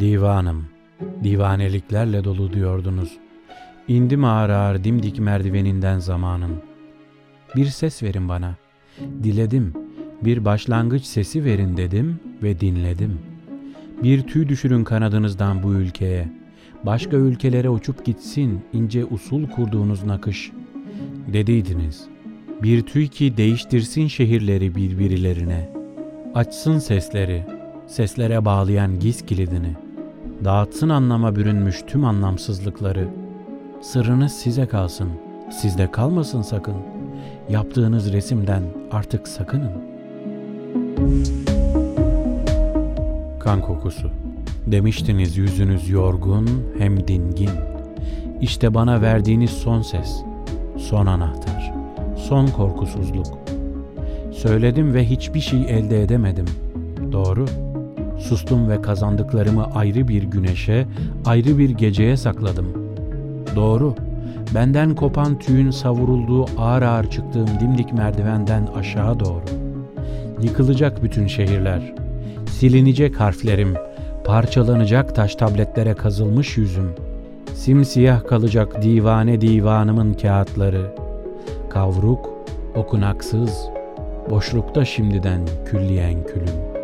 Divanım, divaneliklerle dolu diyordunuz. İndim ağır ağır dimdik merdiveninden zamanın. Bir ses verin bana. Diledim, bir başlangıç sesi verin dedim ve dinledim. Bir tüy düşürün kanadınızdan bu ülkeye. Başka ülkelere uçup gitsin ince usul kurduğunuz nakış. Dediydiniz. Bir tüy ki değiştirsin şehirleri birbirilerine. Açsın sesleri, seslere bağlayan giz kilidini. Dağıtsın anlama bürünmüş tüm anlamsızlıkları. Sırrınız size kalsın, sizde kalmasın sakın. Yaptığınız resimden artık sakının. Kan kokusu. Demiştiniz yüzünüz yorgun hem dingin. İşte bana verdiğiniz son ses, son anahtar, son korkusuzluk. Söyledim ve hiçbir şey elde edemedim. Doğru. Sustum ve kazandıklarımı ayrı bir güneşe, ayrı bir geceye sakladım. Doğru. Benden kopan tüyün savurulduğu ağır ağır çıktığım dimdik merdivenden aşağı doğru. Yıkılacak bütün şehirler. Silinecek harflerim, parçalanacak taş tabletlere kazılmış yüzüm. Simsiyah kalacak divane divanımın kağıtları. Kavruk, okunaksız, boşlukta şimdiden külliyen külüm.''